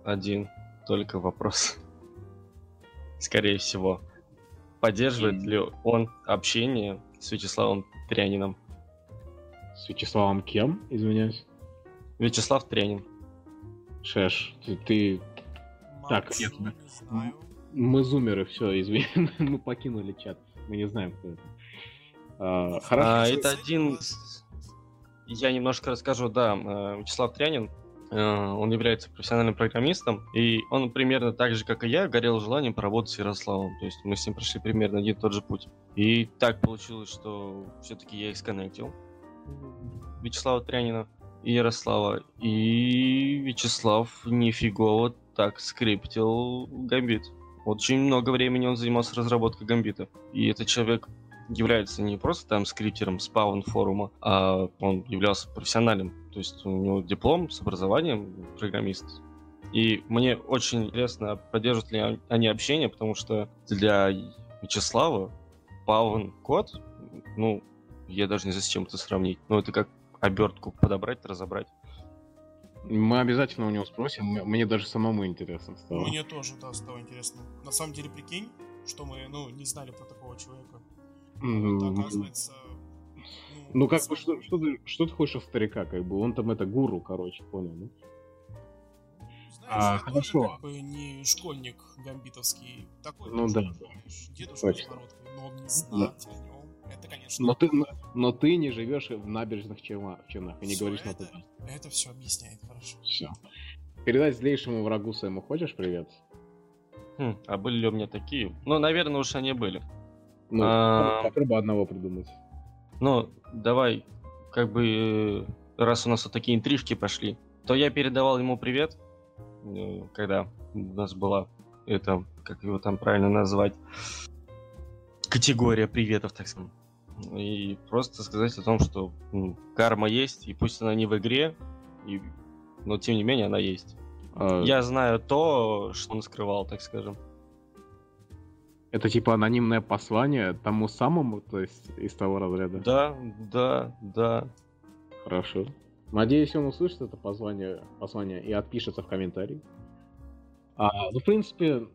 один только вопрос. Скорее всего. Поддерживает ли он общение с Вячеславом Шеш, ты, ты... Так, Молчу, нет, не знаю. Мы зумеры, все, извини, мы покинули чат. Мы не знаем, кто это. А, хорошо. А, это один... Я немножко расскажу, да, э, Вячеслав Трянин, э, он является профессиональным программистом, и он примерно так же, как и я, горел желанием поработать с Ярославом. То есть мы с ним прошли примерно один и тот же путь. И так получилось, что все-таки я их сконнектил. Вячеслава Трянина и Ярослава. И Вячеслав нифигово так скриптил Гамбит. Очень много времени он занимался разработкой Гамбита. И этот человек является не просто там скриптером спаун форума, а он являлся профессиональным. То есть у него диплом с образованием программист. И мне очень интересно, поддерживают ли они общение, потому что для Вячеслава Паван код, ну, я даже не знаю, с чем это сравнить. Ну, это как обертку подобрать, разобрать. Мы обязательно у него спросим. Мне даже самому интересно стало. Мне тоже, да, стало интересно. На самом деле, прикинь, что мы, ну, не знали про такого человека. М, Вот, оказывается... Ну как с- бы, что, что, ты, что ты хочешь от старика, как бы? Он там это гуру, короче, понял, ну? Знаешь, А, хорошо. тоже как бы не школьник гамбитовский. Такой Ну да, да. Дедушка с бородкой, но он не знать о нем. Это, конечно... Но ты, но, ты не живешь в набережных Челнах и не всё, говоришь на это, туда. это все объясняет хорошо. Все. Передать злейшему врагу своему хочешь привет? Хм, а были ли у меня такие? Ну, наверное, уж они были. Ну, А. попробуй одного придумать. Ну, давай, как бы, раз у нас вот такие интрижки пошли, то я передавал ему привет, э, когда у нас была это, как его там правильно назвать, категория приветов, так скажем. И просто сказать о том, что м, карма есть, и пусть она не в игре, и... но тем не менее она есть. А, Я знаю то, что он скрывал, так скажем. Это типа анонимное послание тому самому, то есть из того разряда? Да, да, да. Хорошо. Надеюсь, он услышит это послание, послание и отпишется в комментарии. А, ну, в принципе,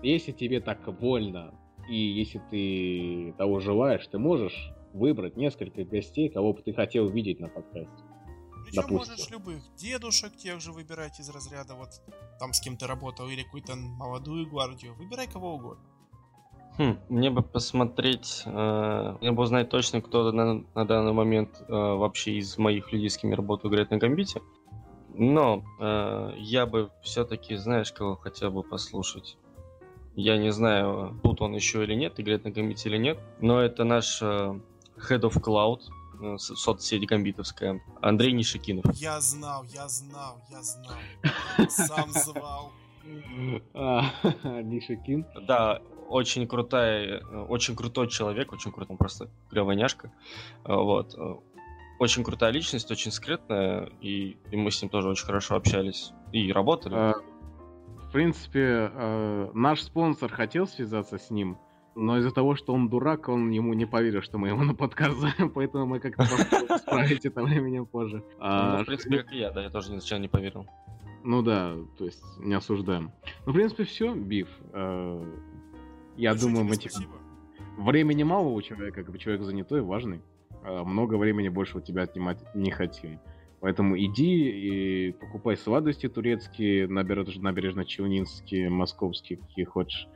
если тебе так вольно, и если ты того желаешь, ты можешь выбрать несколько гостей, кого бы ты хотел видеть на подкасте. Причем Допустим. можешь любых дедушек тех же выбирать из разряда вот там с кем ты работал или какую-то молодую гвардию. Выбирай кого угодно. Хм, мне бы посмотреть, э, мне бы узнать точно, кто на, на данный момент э, вообще из моих людей, с кем я работаю, играет на гамбите. Но э, я бы все-таки, знаешь, кого хотел бы послушать. Я не знаю, тут он еще или нет, играет на гамбите или нет, но это наш э, Head of Cloud, э, со- соцсеть гамбитовская, Андрей Нишикинов. Я знал, я знал, я знал. Сам звал. А, Нишикин. Да, очень крутая, э, очень крутой человек, очень крутой, он просто клевая Вот. Очень крутая личность, очень скрытная, и, и мы с ним тоже очень хорошо общались и работали. А, В принципе, э, наш спонсор хотел связаться с ним, но из-за того, что он дурак, он ему не поверил, что мы его на подкаст зовем, поэтому мы как-то справить это временем позже. Ну, А, в принципе, как и я, да, я тоже сначала не поверил. Ну да, то есть не осуждаем. Ну, в принципе, все, Биф. Э, Я думаю, мы типа... Времени мало у человека, как бы человек занятой, важный. А Много времени больше у тебя отнимать не хотим. Поэтому иди и покупай сладости турецкие, набережно- набережно-челнинские, московские, какие хочешь.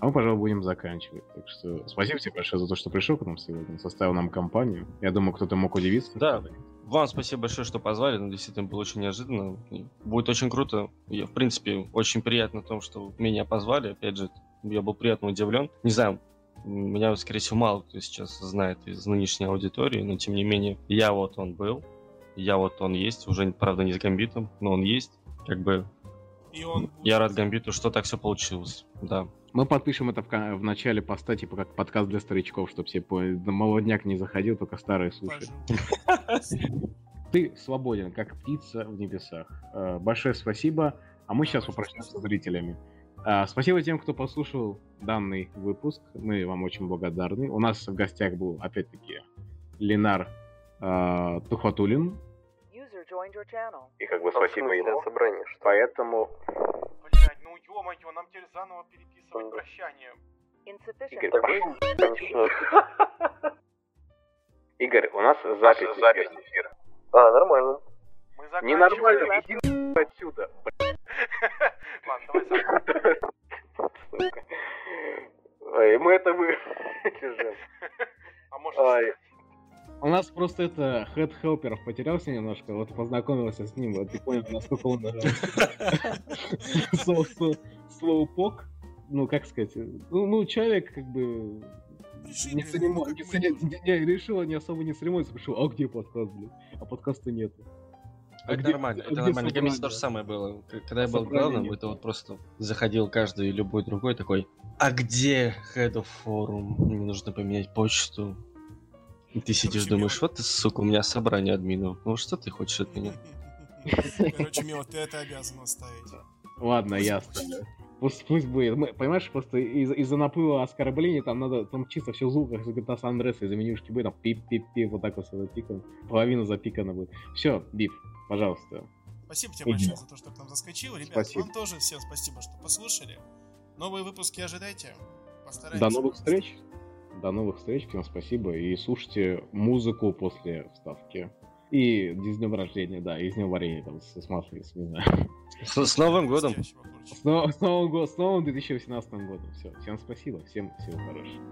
А мы, пожалуй, будем заканчивать. Так что спасибо тебе большое за то, что пришел к нам сегодня, составил нам компанию. Я думаю, кто-то мог удивиться. Да, вам спасибо большое, что позвали, но действительно было очень неожиданно. Будет очень круто. Я, в принципе, очень приятно том, что меня позвали. Опять же, я был приятно удивлен. Не знаю, меня, скорее всего, мало кто сейчас знает из нынешней аудитории, но тем не менее, я вот он был, я вот он есть, уже, правда, не с Гамбитом, но он есть. Как бы И он я рад Гамбиту, что так все получилось. Да. Мы подпишем это в, в начале поста, типа как подкаст для старичков, чтобы все поняли. Да Молодняк не заходил, только старые слушают. Пожалуйста. Ты свободен, как птица в небесах. Э, Большое спасибо. А мы сейчас упрощаемся с зрителями. А, Спасибо тем, кто послушал данный выпуск. Мы вам очень благодарны. У нас в гостях был, опять-таки, Ленар э, Тухватулин. И как бы спасибо ему. собрание, что Поэтому... Блять, ну ё-моё, нам теперь заново переписывать прощание. Insufficient. Игорь, конечно. Игорь, у нас запись. А, нормально. Мы Ненормально. заканчиваем. Иди отсюда. Ладно, давай. Сука. Ой, мы это вырежем. А может, Ай. У нас просто это Head Helper потерялся немножко, вот познакомился с ним, вот ты понял, насколько он слоупок. Ну, как сказать, ну, ну, человек как бы не, ну, не, не- решила не особо не церемониться, пришел, а где подкаст, блин? А подкаста нету. А Это где- нормально, а это где нормально. Для меня то же самое было. Когда я был главным, нет. это вот просто заходил каждый любой другой такой, а где Head of Forum? Мне нужно поменять почту. И ты сидишь, Короче, думаешь, вот ты, сука, у меня собрание админов. Ну что ты хочешь от меня? Короче, Мила, ты это обязан оставить. Ладно, Пусть я оставлю. Пусть, пусть будет. Мы- понимаешь, просто из- из-за наплыва оскорблений там надо, там чисто все в звуках из GTA San Andreas, из-за менюшки будет, там пип-пип-пип, вот так вот все запикано. Половина запикана будет. Все, Биф, пожалуйста. Спасибо тебе Иди. большое за то, что к нам заскочил. Ребят, Спасибо. вам тоже всем спасибо, что послушали. Новые выпуски ожидайте. Постараемся. До новых встреч. До новых встреч, всем спасибо. И слушайте музыку после вставки. И с днем рождения, да, и с днем варенья, там, с, с не знаю. С, с Новым годом! С, но- с Новым годом, с новым 2018 годом. Все, всем спасибо, всем всего хорошего.